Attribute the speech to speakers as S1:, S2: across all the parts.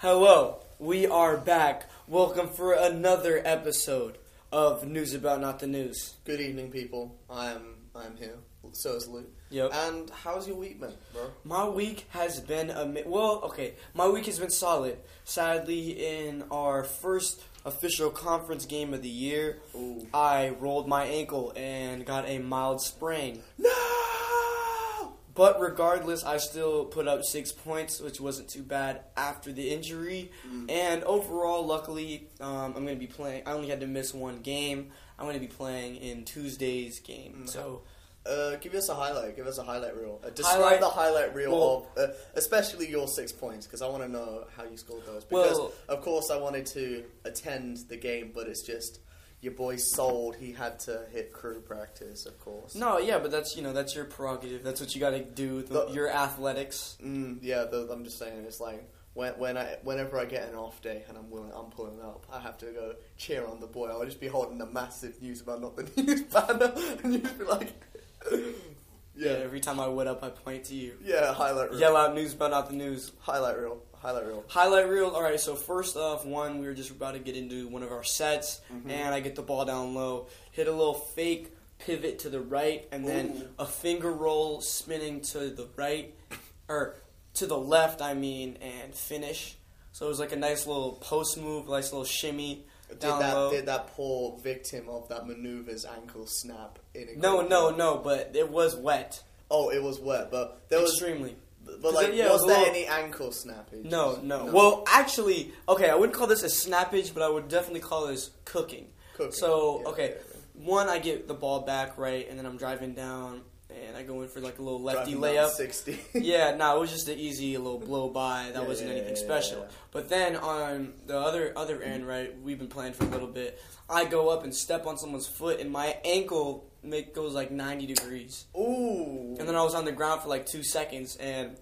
S1: Hello, we are back. Welcome for another episode of News About Not the News.
S2: Good evening, people. I am I am here. So is Luke.
S1: Yep.
S2: And how's your week been, bro?
S1: My week has been a well, okay. My week has been solid. Sadly, in our first official conference game of the year,
S2: Ooh.
S1: I rolled my ankle and got a mild sprain.
S2: No.
S1: But regardless, I still put up six points, which wasn't too bad after the injury. And overall, luckily, um, I'm going to be playing. I only had to miss one game. I'm going to be playing in Tuesday's game. So,
S2: Uh, give us a highlight. Give us a highlight reel. Uh, describe
S1: Highlight-
S2: the highlight reel
S1: Well-
S2: of, uh, especially your six points, because I want to know how you scored those. Because
S1: Well-
S2: of course I wanted to attend the game, but it's just your boy sold. He had to hit crew practice, of course.
S1: no, yeah, but that's you know that's your prerogative. That's what you got to do. The,
S2: The-
S1: your athletics.
S2: Mm, yeah, the, I'm just saying. It's like when when I whenever I get an off day and I'm willing, I'm pulling up. I have to go cheer on the boy. I'll just be holding the massive news about not the news banner, and you just be like,
S1: Yeah.
S2: yeah,
S1: Every time I would up, I point to you.
S2: yeah, highlight reel,
S1: Yell out news, but not the news.
S2: highlight reel, highlight reel.
S1: Highlight reel. All right. So first off, one we were just about to get into one of our sets,
S2: Mm-hmm.
S1: and I get the ball down low, hit a little fake pivot to the right, and then
S2: Ooh.
S1: a finger roll spinning to the right, or to the left. I mean, and finish. So it was like a nice little post move, nice little shimmy
S2: Did that
S1: low.
S2: did that poor victim of that maneuver's ankle snap in a
S1: no, no, no. But it was wet.
S2: Oh, it was wet, but there was.
S1: extremely.
S2: But like,
S1: yeah,
S2: was,
S1: was
S2: there any ankle snappage?
S1: No, no, Well, actually, okay, I wouldn't call this a snappage, but I would definitely call this cooking.
S2: Cooking,
S1: So,
S2: yeah,
S1: okay,
S2: yeah,
S1: one, I get the ball back right, and then I'm driving down, and I go in for like a little lefty
S2: Driving
S1: layup.
S2: sixty.
S1: yeah, no, it was just an easy little blow by. That wasn't anything special. But then on the other other mm-hmm. end, right, we've been playing for a little bit. I go up and step on someone's foot, and my ankle make goes like 90 degrees.
S2: Ooh.
S1: And then I was on the ground for like two seconds, and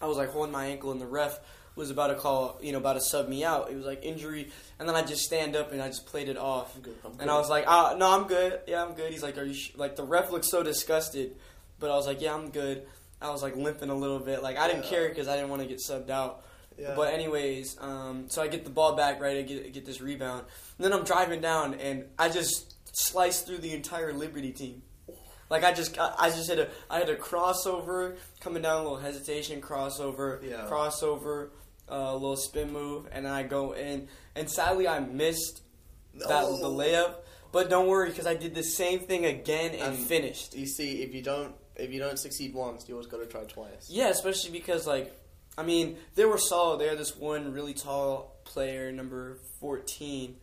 S1: I was like holding my ankle, and the ref was about to call, you know, about to sub me out. It was like injury, and then I just stand up and I just played it off.
S2: I'm good, I'm
S1: And. I was like, ah, no, I'm good. Yeah, I'm good. He's like, are you sh-? like the ref looked so disgusted, but I was like, yeah, I'm good. I was like limping a little bit, like I didn't
S2: Yeah.
S1: care because I didn't want to get subbed out.
S2: Yeah.
S1: But anyways, um, so I get the ball back, right? I get get this rebound, and then I'm driving down, and I just slice through the entire Liberty team. Like I just I I just hit a I had a crossover coming down, a little hesitation crossover,
S2: Yeah.
S1: crossover, uh, a little spin move, and then I go in, and sadly I missed that the layup. But don't worry, because I did the same thing again and
S2: And-
S1: finished.
S2: You see, if you don't if you don't succeed once, you always got to try twice.
S1: Yeah, especially because like, I mean, they were solid. They had this one really tall player, number fourteen,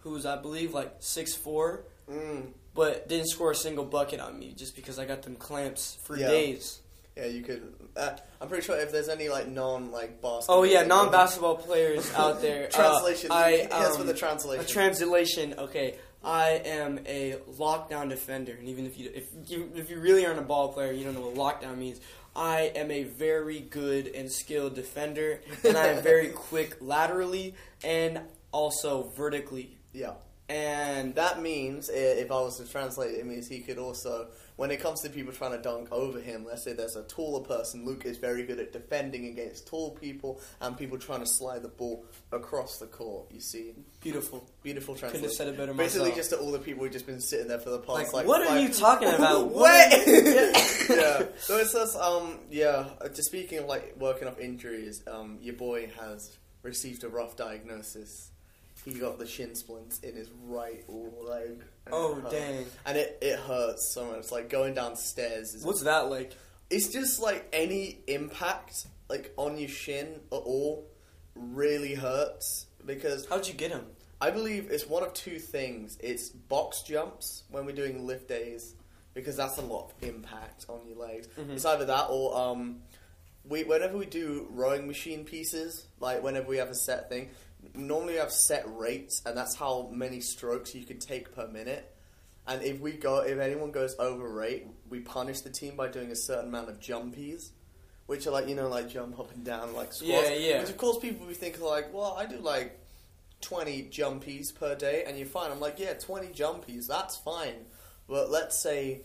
S1: who was I believe like six four,
S2: Mm.
S1: but didn't score a single bucket on me just because I got them clamps for
S2: Yeah.
S1: days.
S2: Yeah, you could. Uh, I'm pretty sure if there's any like non like basketball.
S1: Oh yeah, non-basketball players out there. uh,
S2: translation.
S1: I
S2: yes, for
S1: um,
S2: the translation.
S1: a translation. Okay, I am a lockdown defender, and even if you if you if you really aren't a ball player, you don't know what lockdown means. I am a very good and skilled defender, and I am very quick laterally and also vertically.
S2: yeah,
S1: And
S2: that means if I was to translate, it it means he could also, when it comes to people trying to dunk over him, let's say there's a taller person. Luke is very good at defending against tall people and people trying to slide the ball across the court. You see,
S1: beautiful.
S2: beautiful translation.
S1: have said it better
S2: Basically,
S1: myself.
S2: just to all the people who've just been sitting there for the past
S1: Like,
S2: like,
S1: what are you talking about? What
S2: yeah. So it's just um yeah. uh, Just speaking of like working off injuries, um your boy has received a rough diagnosis. He got the shin splints in his right leg. and it
S1: Oh
S2: hurt.
S1: dang!
S2: And it, it hurts so much. Like going downstairs. Is,
S1: What's that like?
S2: it's just like any impact like on your shin at all really hurts because
S1: How'd you get him?
S2: I believe it's one of two things. It's box jumps when we're doing lift days because that's a lot of impact on your legs.
S1: Mhm.
S2: It's either that or um, we whenever we do rowing machine pieces, like whenever we have a set thing, normally have set rates, and that's how many strokes you can take per minute. And if we go, if anyone goes over rate, we punish the team by doing a certain amount of jumpies, which are like you know like jump up and down like squats.
S1: Yeah, yeah.
S2: Which of course people will think like, well, I do like 20 jumpies per day and you're fine. I'm like, yeah, 20 jumpies, that's fine. But let's say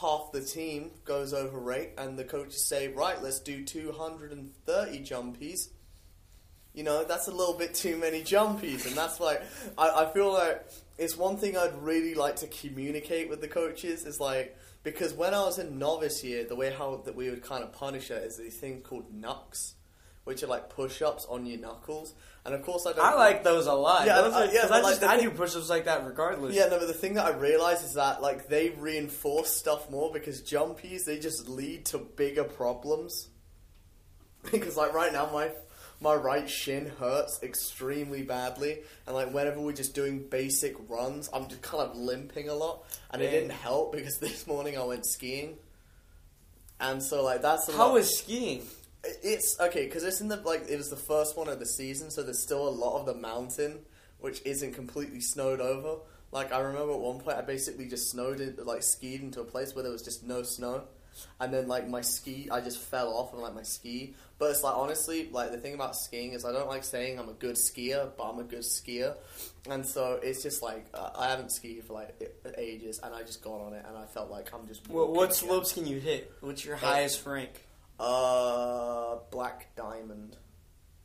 S2: half the team goes over rate and the coaches say, right, let's do 230 jumpies. You know, that's a little bit too many jumpies, and that's like I, I feel like it's one thing I'd really like to communicate with the coaches is like because when I was in novice year, the way how that we would kind of punish it is these things called knucks, which are like push-ups on your knuckles, and of course I don't.
S1: I like those a lot.
S2: Yeah,
S1: those
S2: uh,
S1: are,
S2: yeah,
S1: I, just,
S2: the
S1: I do push-ups like that regardless.
S2: Yeah, no, but the thing that I realize is that like they reinforce stuff more because jumpies they just lead to bigger problems. because like right now my my right shin hurts extremely badly, and like whenever we're just doing basic runs, I'm just kind of limping a lot, and it
S1: Dang.
S2: didn't help because this morning I went skiing, and so like that's a
S1: How
S2: lot-
S1: is skiing?
S2: it's okay because it's in the like it was the first one of the season, so there's still a lot of the mountain which isn't completely snowed over. Like I remember at one point, I basically just snowed in, like skied into a place where there was just no snow, and then like my ski, I just fell off of like my ski. But it's like honestly, like the thing about skiing is I don't like saying I'm a good skier, but I'm a good skier, and so it's just like uh, I haven't skied for like ages, and I just got on it, and I felt like I'm just.
S1: What,
S2: walking
S1: what
S2: again.
S1: slopes can you hit? What's your highest rank?
S2: Uh, black diamond.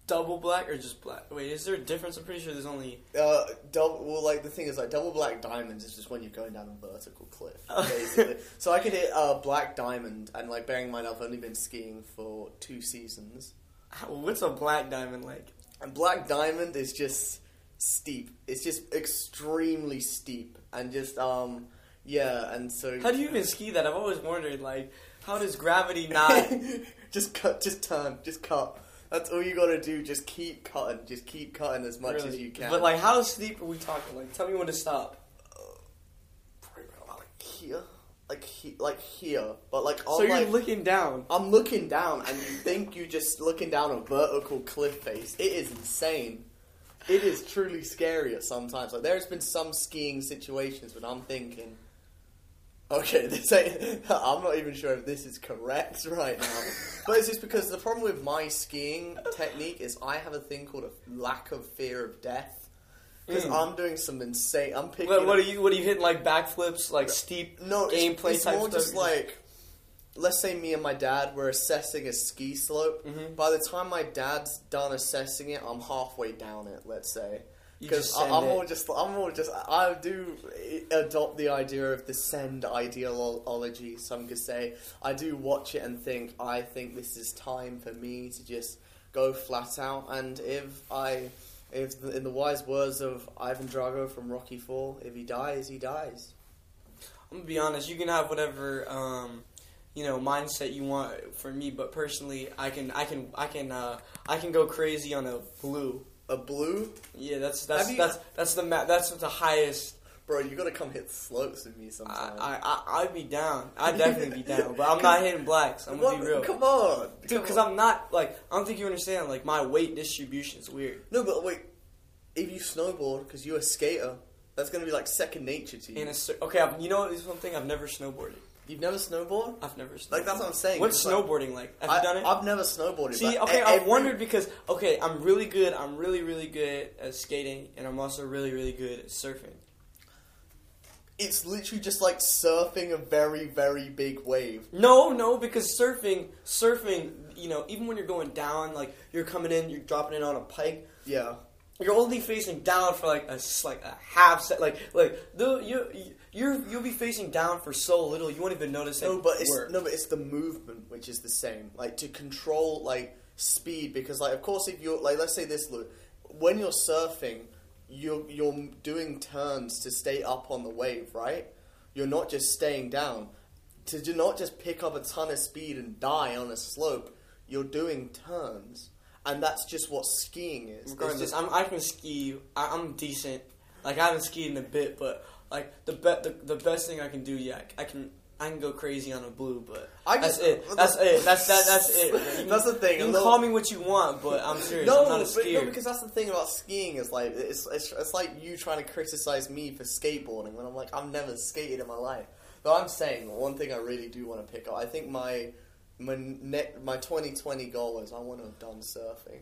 S1: Double black or just black? Wait, is there a difference? I'm pretty sure there's only.
S2: Uh, double. Well, like the thing is, like double black diamonds is just when you're going down a vertical cliff,
S1: Oh.
S2: basically. so I could hit uh, black diamond, and like bearing in mind, I've only been skiing for two seasons,
S1: How- What's a black diamond like?
S2: and black diamond is just steep. It's just extremely steep, and just um, yeah, and so
S1: How do you even ski that? I've always wondered, like, how does gravity not?
S2: just cut, just turn, just cut. That's all you gotta do. Just keep cutting. Just keep cutting as much as you can.
S1: But like, how steep are we talking? Like, tell me when to stop.
S2: Like here, like he, like here, but like
S1: so
S2: I'm
S1: you're
S2: like,
S1: looking down.
S2: I'm looking down, and you think you're just looking down a vertical cliff face. It is insane. It is truly scary at sometimes. Like there's been some skiing situations when I'm thinking, okay, this ain't. I'm not even sure if this is correct right now. but it's just because the problem with my skiing technique is I have a thing called a lack of fear of death. Because
S1: Mm.
S2: I'm doing some insane. I'm picking.
S1: What, what are you? What are you hitting? Like backflips, like steep
S2: No, it's,
S1: gameplay
S2: it's
S1: type
S2: more just like, let's say me and my dad were assessing a ski slope.
S1: Mhm.
S2: By the time my dad's done assessing it, I'm halfway down it. Let's say because I'm more just I'm more just I do adopt the idea of the send ideology. Some could say I do watch it and think I think this is time for me to just go flat out. And if I if in the wise words of Ivan Drago from Rocky Four, if he dies, he dies.
S1: I'm gonna be honest. You can have whatever um, you know mindset you want for me, but personally, I can I can I can uh, I can go crazy on a blue.
S2: A blue
S1: Yeah, that's that's
S2: you-
S1: that's that's the ma- that's the highest.
S2: Bro, you gotta come hit slopes with me sometime.
S1: I, I I I'd be down. I'd definitely be down, but I'm not hitting blacks. I'm gonna be real,
S2: Come on,
S1: dude. Because. I'm not like I don't think you understand. Like my weight distribution is weird.
S2: no, but wait. If you snowboard because you're a skater, that's gonna be like second nature to you.
S1: And it's okay. I've, you know, what is one thing I've never snowboarded.
S2: You've never snowboarded?
S1: I've never snowboarded.
S2: Like that's what I'm saying.
S1: What's
S2: It's like-
S1: snowboarding like? Have
S2: I,
S1: you done it?
S2: I've never snowboarded.
S1: See,
S2: but
S1: okay, I
S2: every-
S1: wondered because okay, I'm really good. I'm really, really good at skating, and I'm also really, really good at surfing.
S2: It's literally just like surfing a very, very big wave.
S1: No, no, because surfing, surfing, you know, even when you're going down, like you're coming in, you're dropping in on a pike.
S2: Yeah.
S1: You're only facing down for like a like a half set, like like the you you're you'll be facing down for so little you won't even notice it.
S2: No, but it's
S1: work.
S2: no, but it's the movement which is the same. Like to control like speed, because like of course if you're like let's say this, Lou, when you're surfing, you're you're doing turns to stay up on the wave, right? You're not just staying down. To do not just pick up a ton of speed and die on a slope, you're doing turns, and that's just what skiing is.
S1: Regardless,
S2: just-
S1: I'm, I can ski. I, I'm decent. Like I haven't skied in a bit, but like the be- the, the best thing I can do, yeah, I can I can go crazy on a blue, but
S2: I
S1: that's
S2: just-
S1: it. That's it. That's that. That's it. Can-
S2: That's the thing,
S1: You can
S2: little-
S1: call me what you want, but I'm serious.
S2: No,
S1: I'm
S2: but, no, because that's the thing about skiing is like it's, it's it's like you trying to criticize me for skateboarding when I'm like I've never skated in my life. But I'm saying one thing I really do want to pick up. I think my my net my 2020 goal is I want to have done surfing.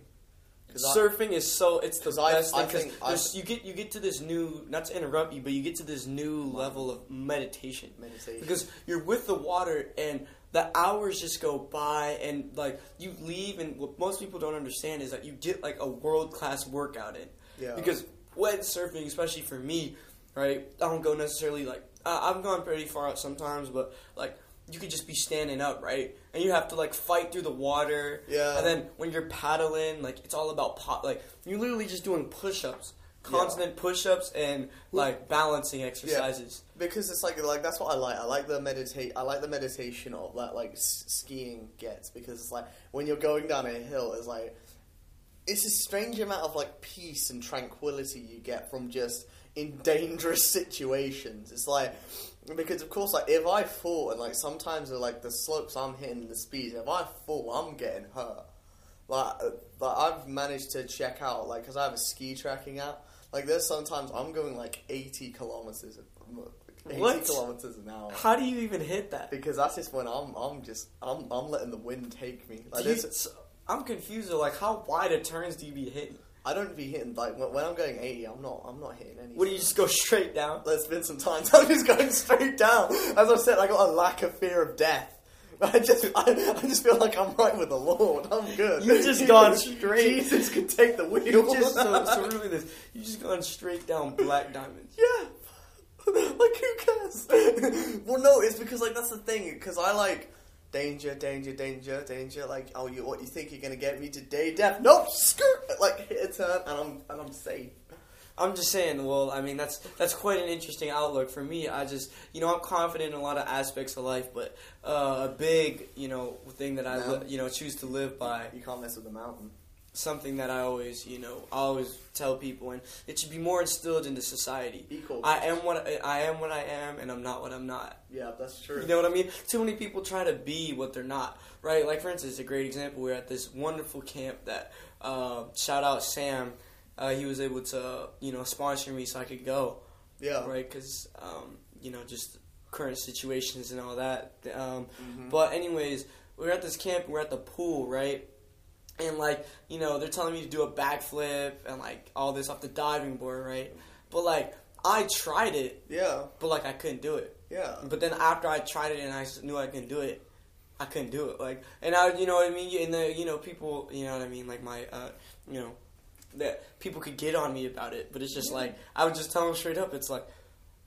S2: I-
S1: Surfing is so it's the best
S2: I
S1: thing
S2: think
S1: because
S2: I-
S1: you get you get to this new not to interrupt you, but you get to this new level of meditation
S2: meditation.
S1: because you're with the water and the hours just go by and like you leave and what most people don't understand is that you get like a world class workout in
S2: Yeah.
S1: because when surfing especially for me right i don't go necessarily like uh, i've gone pretty far out sometimes but like you could just be standing up right and you have to like fight through the water
S2: Yeah.
S1: and then when you're paddling like it's all about pot like you're literally just doing push-ups constant push-ups and like balancing exercises Yeah.
S2: because it's like like that's what I like. I like the meditate. I like the meditation of that like s- skiing gets because it's like when you're going down a hill, it's like it's a strange amount of like peace and tranquility you get from just in dangerous situations. It's like because of course like if I fall and like sometimes uh, like the slopes I'm hitting the speeds, if I fall, I'm getting hurt. Like, uh, like I've managed to check out like because I have a ski tracking app. Like there's sometimes I'm going like 80 kilometers, 80
S1: What?
S2: kilometers an hour.
S1: how do you even hit that
S2: Because that's just when I'm I'm just I'm I'm letting the wind take me. Like
S1: you- I'm confused. Though, like, how wide of turns do you be hitting?
S2: I don't be hitting like when, when I'm going 80. I'm not I'm not hitting anything.
S1: What do you just go straight down?
S2: There's been some times I'm just going straight down. As I said, I got a lack of fear of death. I just I, I just feel like I'm right with the Lord. I'm good.
S1: You've just gone straight.
S2: Jesus could take the wheel.
S1: You just so, so really this. You just gone straight down black diamonds.
S2: Yeah. like who cares? well, no, it's because like that's the thing. Because I like danger, danger, danger, danger. Like, oh, you what you think you're gonna get me today? Death? Nope. Skirt. Like hit a turn and I'm and I'm safe.
S1: I'm just saying. Well, I mean, that's that's quite an interesting outlook for me. I just, you know, I'm confident in a lot of aspects of life, but uh, a big, you know, thing that I, li- you know, choose to live by.
S2: You can't mess with the mountain.
S1: Something that I always, you know, I always tell people, and it should be more instilled into society.
S2: Equal.
S1: I am what I, I am what I am, and I'm not what I'm not.
S2: yeah, that's true.
S1: You know what I mean? Too many people try to be what they're not, right? Like for instance, a great example. We're at this wonderful camp that uh, shout out Sam. Uh, he was able to you know sponsor me so I could go,
S2: yeah.
S1: right? Because um, you know just current situations and all that. Um,
S2: Mhm.
S1: But anyways, we we're at this camp. We're at the pool, right? And like you know, they're telling me to do a backflip and like all this off the diving board, right? But like I tried it,
S2: Yeah.
S1: but like I couldn't do it.
S2: Yeah.
S1: But then after I tried it and I knew I couldn't do it, I couldn't do it. Like, and I, you know what I mean. And the, you know, people, you know what I mean. Like my, uh, you know, that people could get on me about it, but it's just like I would just tell them straight up. It's like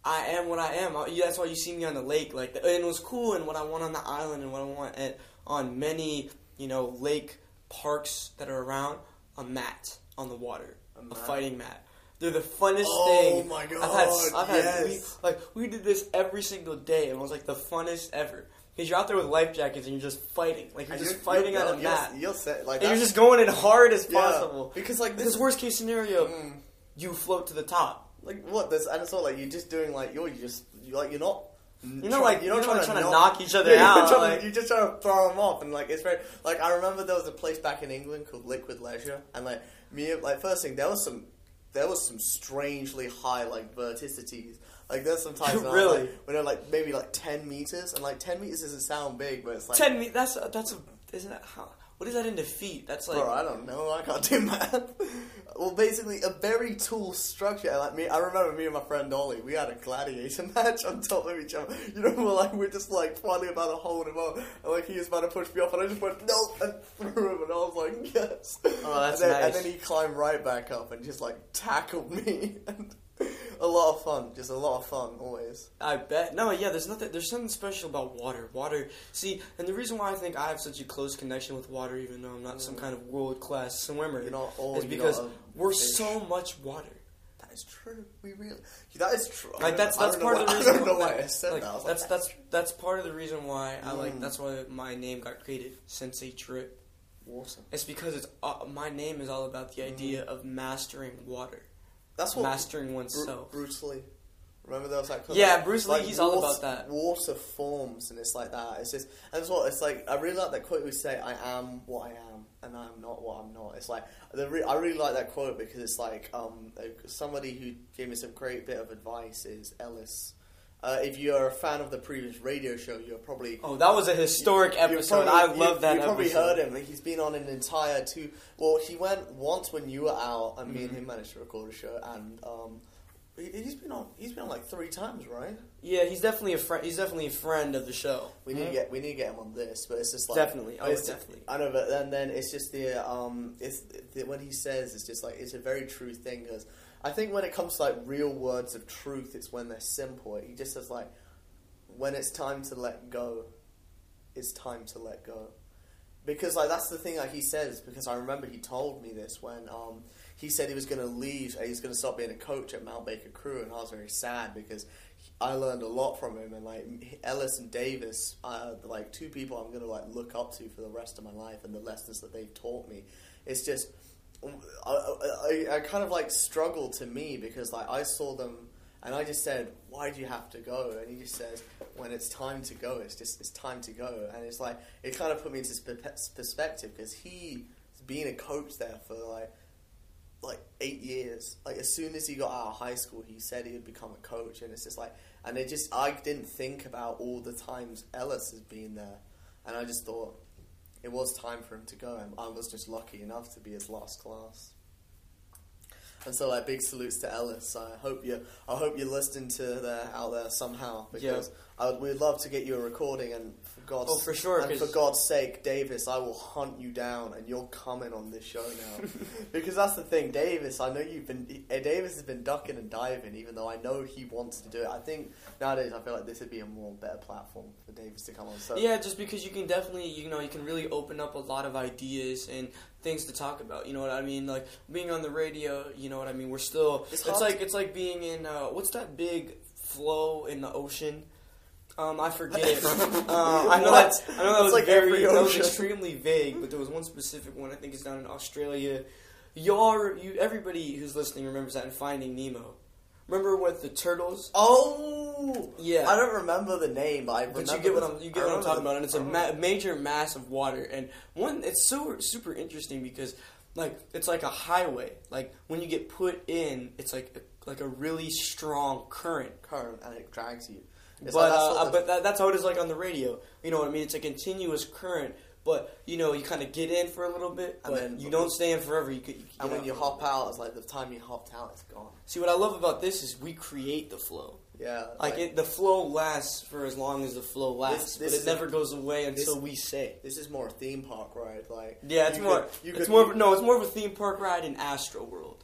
S1: I am what I am. I, that's why you see me on the lake. Like, and it was cool. And what I want on the island, and what I want at, on many, you know, lake parks that are around, a mat on the water,
S2: A
S1: a, fighting mat. They're the funnest
S2: Oh
S1: thing.
S2: my
S1: I've had, I've had we, like we did this every single day, and it was like the funnest ever. Because you're out there with life jackets and you're just fighting, like you're just
S2: you're-
S1: fighting
S2: you're-
S1: on a
S2: you're-
S1: mat,
S2: You're set. Like
S1: and you're just going in hard as
S2: yeah.
S1: possible.
S2: Because like this.
S1: worst case scenario,
S2: Mm.
S1: you float to the top.
S2: Like what? This and it's all like you're just doing like you're just you're like you're not.
S1: You're not like- you're not trying to
S2: knock-
S1: knock each other
S2: Yeah,
S1: out,
S2: to-
S1: like-
S2: you're just trying to throw them off, and like it's very like I remember there was a place back in England called Liquid Leisure, and like me like first thing there was some there was some strangely high like verticities. Like there's some times when I was,
S1: Really?
S2: like, when they're like maybe like ten meters, and like ten meters doesn't sound big, but it's like
S1: Ten meters. That's a, that's a. Isn't that how? What is that into feet? That's like.
S2: Bro, I don't know. I can't do math. well, basically, a very tall structure. Like me, I remember me and my friend Ollie. We had a gladiator match on top of each other. You know, we're like we're just like finally about to hold him up, and like he was about to push me off, and I just went no and threw him, and I was like yes.
S1: Oh, that's
S2: and then, And then he climbed right back up and just like tackled me. and a lot of fun, just a lot of fun always.
S1: I bet. No, yeah, there's nothing. There's something special about water. Water. See, and the reason why I think I have such a close connection with water, even though I'm not some kind of world class swimmer,
S2: You're not all.
S1: is because we're
S2: fish.
S1: so much water.
S2: That is true. We really. That is true.
S1: Like that's that's part of the reason.
S2: I don't know why I said
S1: like,
S2: that. I
S1: that's
S2: like,
S1: that's that's part of the reason why I like.
S2: Mm.
S1: That's why my name got created, Sensei Drip.
S2: water.
S1: It's because it's uh, my name is all about the idea of mastering water,
S2: That's what
S1: mastering
S2: Bru-
S1: oneself.
S2: Bruce Lee. Remember there was that.
S1: Yeah, Bruce Lee,
S2: like
S1: he's all about that.
S2: Water forms, and it's like that. It's just, and it's what it's like. I really like that quote we say, "I am what I am, and I am not what I'm not." It's like the re- I really like that quote because it's like um somebody who gave me some great bit of advice is Ellis. Uh, if you're a fan of the previous radio show, you're probably
S1: Oh, that was a historic
S2: You
S1: episode.
S2: probably-
S1: I
S2: you-
S1: love that
S2: You probably
S1: episode.
S2: heard him. Like he's been on an entire two. Well, he went once when you were out, and me and
S1: Mhm.
S2: him managed to record a show. And um, he- he's been on. He's been on like three times, right?
S1: Yeah, he's definitely a friend. He's definitely a friend of the show.
S2: We need to get we need to get him on this, but it's just like
S1: Definitely. Oh, definitely.
S2: I know, but then then it's just the um, it's the, when he says it's just like it's a very true thing because I think when it comes to like real words of truth, it's when they're simple. He just says like when it's time to let go, it's time to let go. Because like that's the thing like he says because I remember he told me this when um he said he was going to leave and he's going to stop being a coach at Mount Baker Crew and I was very sad because I learned a lot from him and like Ellis and Davis are like two people I'm going to like look up to for the rest of my life and the lessons that they've taught me. It's just I, I, I kind of like struggled to me because like I saw them and I just said, "Why do you have to go?" And he just says, "When it's time to go, it's just it's time to go." And it's like it kind of put me into spe- perspective because he's been a coach there for like like eight years. Like as soon as he got out of high school, he said he would become a coach, and it's just like, and it just I didn't think about all the times Ellis has been there, and I just thought it was time for him to go, and I was just lucky enough to be his last class. And so, like, big salutes to Ellis. I hope you, I hope you're listening to the out there somehow because I would, we'd love to get you a recording. And for God's,
S1: Oh, for sure,
S2: and for God's sake, Davis, I will hunt you down, and you're coming on this show now. because that's the thing, Davis. I know you've been, eh, Davis has been ducking and diving, even though I know he wants to do it. I think nowadays, I feel like this would be a more better platform for Davis to come on. So
S1: Yeah, just because you can definitely, you know, you can really open up a lot of ideas and things to talk about. You know what I mean? Like being on the radio. You know what I mean? We're still.
S2: It's
S1: It's, like it's like being in uh, what's that big flow in the ocean? Um, I forget. uh, I know. I know that was
S2: like
S1: very. That was extremely vague, but there was one specific one. I think it's down in Australia. Y'all, you, everybody who's listening remembers that in Finding Nemo. Remember with the turtles?
S2: Oh,
S1: Yeah.
S2: I don't remember the name, but I remember.
S1: But you get what I'm you get what I'm talking
S2: the-
S1: about, and it's a ma- major mass of water, and one it's so super interesting because like it's like a highway. Like when you get put in, it's like a, like a really strong current.
S2: current and it drags you. It's
S1: but
S2: like that's
S1: uh, but that, that's how it is like on the radio. You know what I mean? It's a continuous current, but you know you kind of get in for a little bit, but
S2: then-
S1: you don't stay in forever. You, could, you
S2: and when you hop out, it's like the time you hop out, it's gone.
S1: See what I love about this is we create the flow.
S2: Yeah,
S1: Like, it, the flow lasts for as long as the flow lasts,
S2: this
S1: but it never goes away
S2: this-
S1: until we say.
S2: this is more a theme park ride. Like
S1: Yeah, it's more.
S2: could-
S1: it's
S2: could-
S1: more. Of, no, it's more of a theme park ride in Astro World.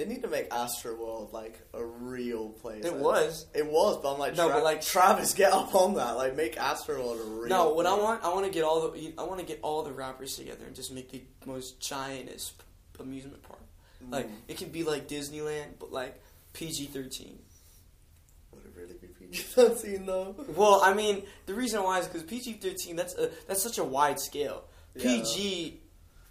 S2: They need to make Astro World like a real place.
S1: It was.
S2: It was, but I'm like,
S1: No,
S2: Tra-
S1: but, like-
S2: Travis, get up on that. Like, make Astro World a real.
S1: No, what I want, I want to get all the, I want to get all the rappers together and just make the most giantest amusement park. Like
S2: Mm.
S1: it can be like Disneyland, but like PG thirteen.
S2: Would it really be PG-13 though?
S1: Well, I mean, the reason why is because PG thirteen. That's a that's such a wide scale.
S2: Yeah.
S1: PG.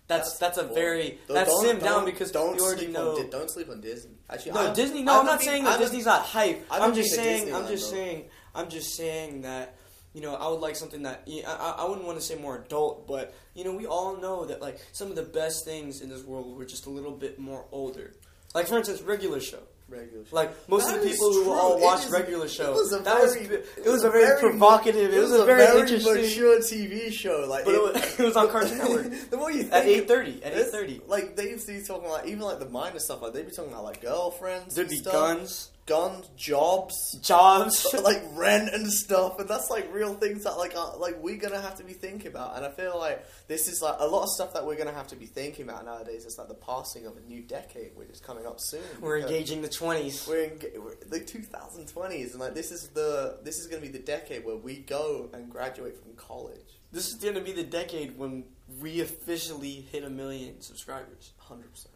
S1: That's that's, a
S2: boring.
S1: very
S2: Don't-
S1: that's simmed down because
S2: don't
S1: you already
S2: sleep
S1: know.
S2: On don't sleep on Disney. Actually,
S1: No,
S2: I-
S1: Disney. No, I'm
S2: haven't
S1: not saying that
S2: haven't-
S1: Disney's not hype. I'm just saying. I'm just
S2: though.
S1: saying. I'm just saying that. You know, I would like something that I, I wouldn't want to say more adult, but you know, we all know that like some of the best things in this world were just a little bit more older. Like for instance, regular show.
S2: Regular show.
S1: Like most of the people who all
S2: It
S1: watch
S2: is-
S1: regular
S2: it was a
S1: that was
S2: very-
S1: it,
S2: it
S1: was,
S2: was
S1: a very,
S2: very-
S1: provocative. It, was, a very, interesting.
S2: mature TV show. Like,
S1: But it was- it was on Cartoon Network.
S2: the more you
S1: At
S2: think-
S1: eight thirty. At eight thirty.
S2: Like they used to be talking like even like the minor stuff. Like they'd be talking about like girlfriends.
S1: There'd
S2: and
S1: be
S2: stuff.
S1: guns,
S2: guns, jobs,
S1: jobs.
S2: like rent and stuff. And that's like real things that like are, like we're gonna have to be thinking about. And I feel like this is like a lot of stuff that we're gonna have to be thinking about nowadays. It's like the passing of a new decade, which is coming up soon.
S1: We're engaging the twenties.
S2: We're in we're, the 2020s, and like this is the this is gonna be the decade where we go and graduate from college.
S1: This is to be the decade when we officially hit a million subscribers.
S2: Hundred percent.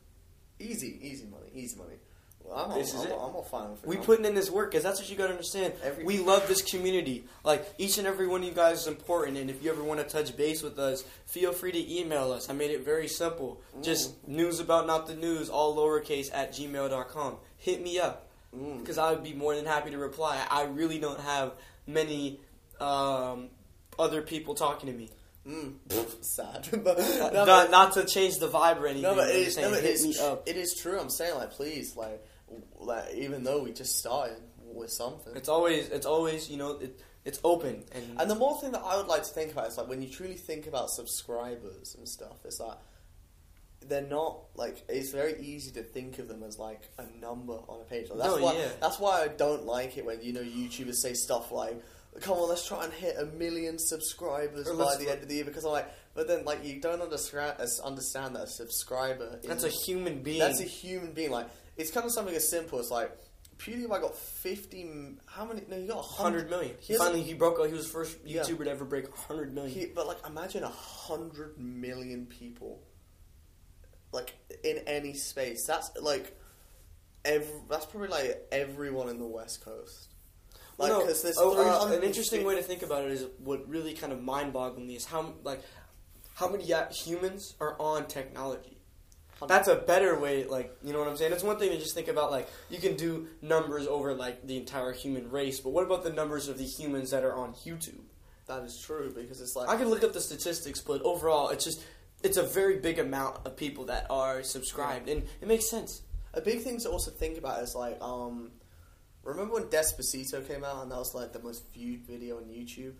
S2: Easy, easy money, easy money. Well, I'm,
S1: This
S2: all,
S1: is
S2: I'm,
S1: it.
S2: I'm all fine with it.
S1: We
S2: I'm-
S1: putting in this work because that's what you got to understand.
S2: Every-
S1: we love this community. Like each and every one of you guys is important, and if you ever want to touch base with us, feel free to email us. I made it very simple. Just news about not the news, all lowercase at gmail.com. Hit me up
S2: Mm.
S1: because I would be more than happy to reply. I really don't have many um, other people talking to me.
S2: Mm. Sad, but, no,
S1: not,
S2: but-
S1: not to change the vibe or anything.
S2: No, but it is,
S1: saying,
S2: no, but
S1: hit me
S2: tr-
S1: up.
S2: it is true. I'm saying like, please, like, like even though we just started with something.
S1: It's always, it's always, you know, it, it's open and,
S2: And the more thing that I would like to think about is like when you truly think about subscribers and stuff, it's like they're not like it's very easy to think of them as like a number on a page. Like, that's
S1: No,
S2: why
S1: yeah.
S2: that's why I don't like it when you know YouTubers say stuff like, "Come on, let's try and hit a million subscribers
S1: Or
S2: by the end of the year." Because I'm like, but then like you don't understand understand that a subscriber
S1: That's a human being.
S2: that's a human being. Like it's kind of something as simple as like PewDiePie got fifty. How many? No, he got
S1: hundred million.
S2: He
S1: Finally, he broke. out. He was the first
S2: Yeah.
S1: YouTuber to ever break hundred million.
S2: He, but like, imagine a hundred million people, like in any space. That's like, every, that's probably like everyone in the West Coast. Like,
S1: Well, no, oh, uh, an interesting way to think about it is what really kind of mind-boggling me is how like how many humans are on technology. That's a better way, like you know what I'm saying. It's one thing to just think about like you can do numbers over like the entire human race, but what about the numbers of the humans that are on YouTube?
S2: That is true because it's like
S1: I can look up the statistics, but overall, it's just it's a very big amount of people that are subscribed, and it makes sense.
S2: a big thing to also think about is like, um, remember when Despacito came out and that was like the most viewed video on YouTube,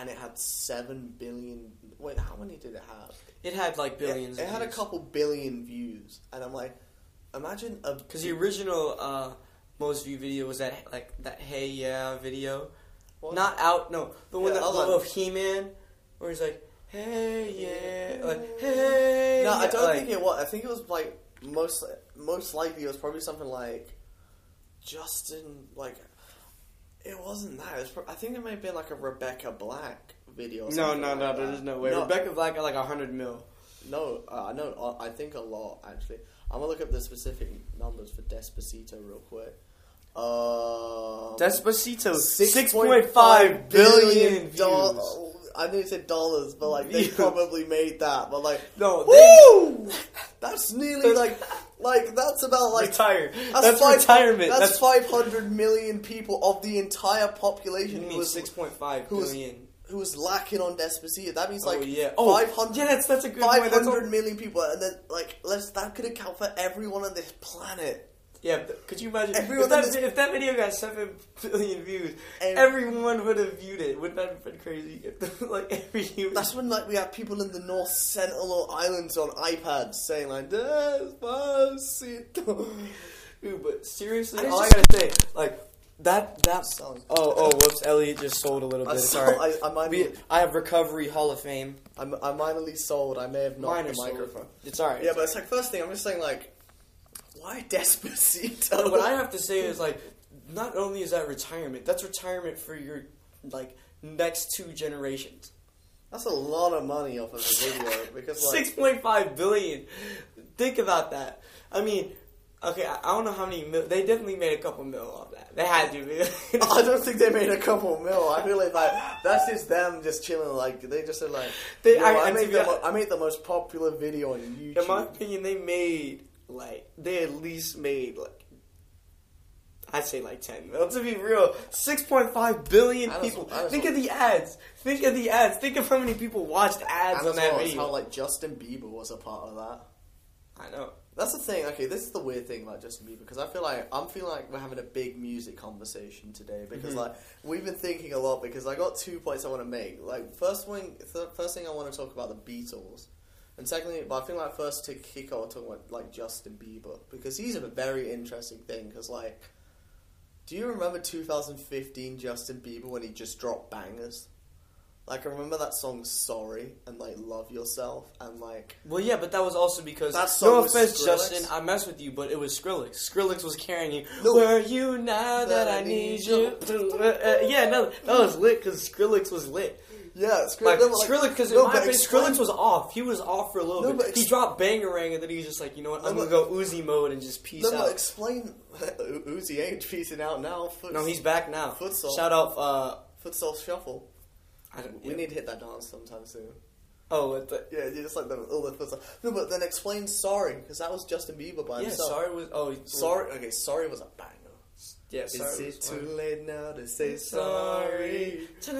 S2: and it had seven billion. Wait, how many did it have?
S1: It had like billions.
S2: It, it had a couple billion views, and I'm like, imagine a
S1: because the original uh, most view video was that like that Hey Yeah video.
S2: What?
S1: Not out. No, the one
S2: Yeah,
S1: that
S2: other-
S1: of He Man, where he's like, "Hey yeah," like "Hey."
S2: No, I
S1: yeah,"
S2: don't
S1: like-
S2: think it was. I think it was like most most likely it was probably something like Justin. Like it wasn't that. It was pro- I think it may have been like a Rebecca Black video. Or
S1: No,
S2: something
S1: no,
S2: like
S1: no.
S2: that.
S1: There's no way. Rebecca Black got like a hundred mil.
S2: No, uh, I know. uh, I think a lot actually. I'm gonna look up the specific numbers for Despacito real quick. Um,
S1: Despacito,
S2: six point five billion
S1: billion views.
S2: I know you said dollars, but like they probably made that. But like,
S1: No, they!
S2: That's nearly like, like that's about like
S1: retired.
S2: That's,
S1: That's,
S2: five,
S1: retirement.
S2: That's, 500 million people of the entire population who was
S1: six point five billion?
S2: who was lacking on Despacito. That means like
S1: Oh,
S2: like
S1: yeah. Oh,
S2: 500,
S1: yeah, that's- that's a good point. That's
S2: 500
S1: all-
S2: million people, and then like let's that could account for everyone on this planet.
S1: Yeah, could you imagine if that,
S2: this-
S1: if that video got seven billion views?
S2: Ev-
S1: everyone would have viewed it. Wouldn't that have been crazy? If, like every human.
S2: That's when like we have people in the North Sentinel Islands on iPads saying like Despacito.
S1: Dude, but seriously,
S2: it's
S1: all I gotta say, like that that
S2: Song.
S1: Oh, oh, whoops! Elliot just sold a little
S2: I
S1: bit.
S2: saw-
S1: Sorry,
S2: I- I might
S1: We-
S2: be-
S1: I have recovery Hall of Fame.
S2: I'm, I'm minorly sold. I may have knocked
S1: Minor
S2: the
S1: sold.
S2: microphone.
S1: It's alright.
S2: Yeah, but it's like first thing I'm just saying like, why Despacito?
S1: What I have to say is like, not only is that retirement, that's retirement for your like next two generations.
S2: That's a lot of money off of the video because like
S1: Six point five billion. Think about that. I mean, okay, I, I don't know how many mil. They definitely made a couple mil off that. They had to.
S2: I don't think they made a couple mil. I feel like, like that's just them just chilling. Like they just said like,
S1: They- I-
S2: I, made the I made the most popular video on YouTube.
S1: In my opinion, they made like they at least made like. I'd say like ten mil. To be real, six point five billion people. Think of the ads. Think of the ads. Think of how many people watched ads on that
S2: well
S1: video.
S2: how like Justin Bieber was a part of that.
S1: I know.
S2: That's the thing. Okay, this is the weird thing about Justin Bieber because I feel like I'm feeling like we're having a big music conversation today because
S1: Mhm.
S2: like we've been thinking a lot because I got two points I want to make. Like first one, th- first thing I want to talk about the Beatles, and secondly, but I think like first to kick off talking about like Justin Bieber because he's a very interesting thing because like, do you remember 2015 Justin Bieber when he just dropped bangers? Like I remember that song "Sorry" and like "Love Yourself" and like
S1: Well, yeah, but that was also because
S2: That song
S1: no offense,
S2: Skrillex?
S1: Justin. I mess with you, but it was Skrillex. Skrillex was carrying you.
S2: No.
S1: Where are you now that, I need you? Uh, uh, yeah, no, that was lit because Skrillex was lit.
S2: Yeah, Skrill-
S1: Like,
S2: no,
S1: Skrillex, because
S2: no,
S1: in my opinion,
S2: explain-
S1: Skrillex was off. He was off for a little
S2: No,
S1: bit.
S2: but
S1: he
S2: ex-
S1: dropped Bangarang, and then he was just like, you know what? I'm
S2: No,
S1: gonna go Uzi mode and just peace
S2: No, but
S1: out.
S2: explain. Uzi ain't piecing out now. Foot,
S1: no, he's back now.
S2: Futsal.
S1: Shout out. Uh,
S2: Futsal shuffle.
S1: I don't.
S2: We
S1: yeah.
S2: need to hit that dance sometime soon.
S1: Oh, the,
S2: Yeah, you just like the all the futsal. No, but then explain sorry because that was Justin Bieber by
S1: yeah.
S2: himself.
S1: Sorry was. Oh,
S2: Sorry. Okay, sorry was a banger.
S1: Yeah.
S2: Is it too late now to say sorry?
S1: Sorry.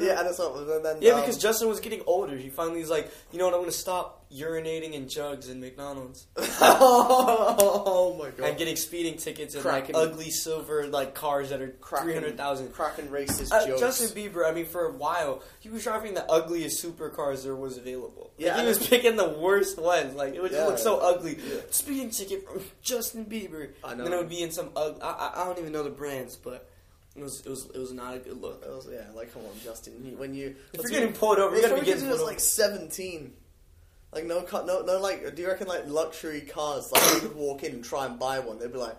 S2: Yeah, and it's not. And then
S1: Yeah,
S2: um,
S1: because Justin was getting older. He finally was like, you know what, I'm gonna stop urinating in jugs in McDonald's
S2: oh my god!
S1: and getting speeding tickets in like ugly silver like cars that are
S2: Cracking-
S1: three hundred thousand.
S2: cracking racist
S1: Uh,
S2: jokes.
S1: Justin Bieber, I mean, for a while, he was driving the ugliest supercars there was available. Like,
S2: Yeah,
S1: he was picking the worst ones. Like, it would
S2: Yeah.
S1: look so ugly.
S2: Yeah.
S1: Speeding ticket from Justin Bieber.
S2: I
S1: And
S2: know.
S1: then it would be in some, ug- I, I- don't even know the brands, but it was, it was, it was not a good look.
S2: Was- yeah, like come on, Justin. When you
S1: if you're getting pulled over, you gotta be getting
S2: he was like seventeen. Like no, car, no, no. Like, do you reckon like luxury cars? Like, you could walk in and try and buy one. They'd be like,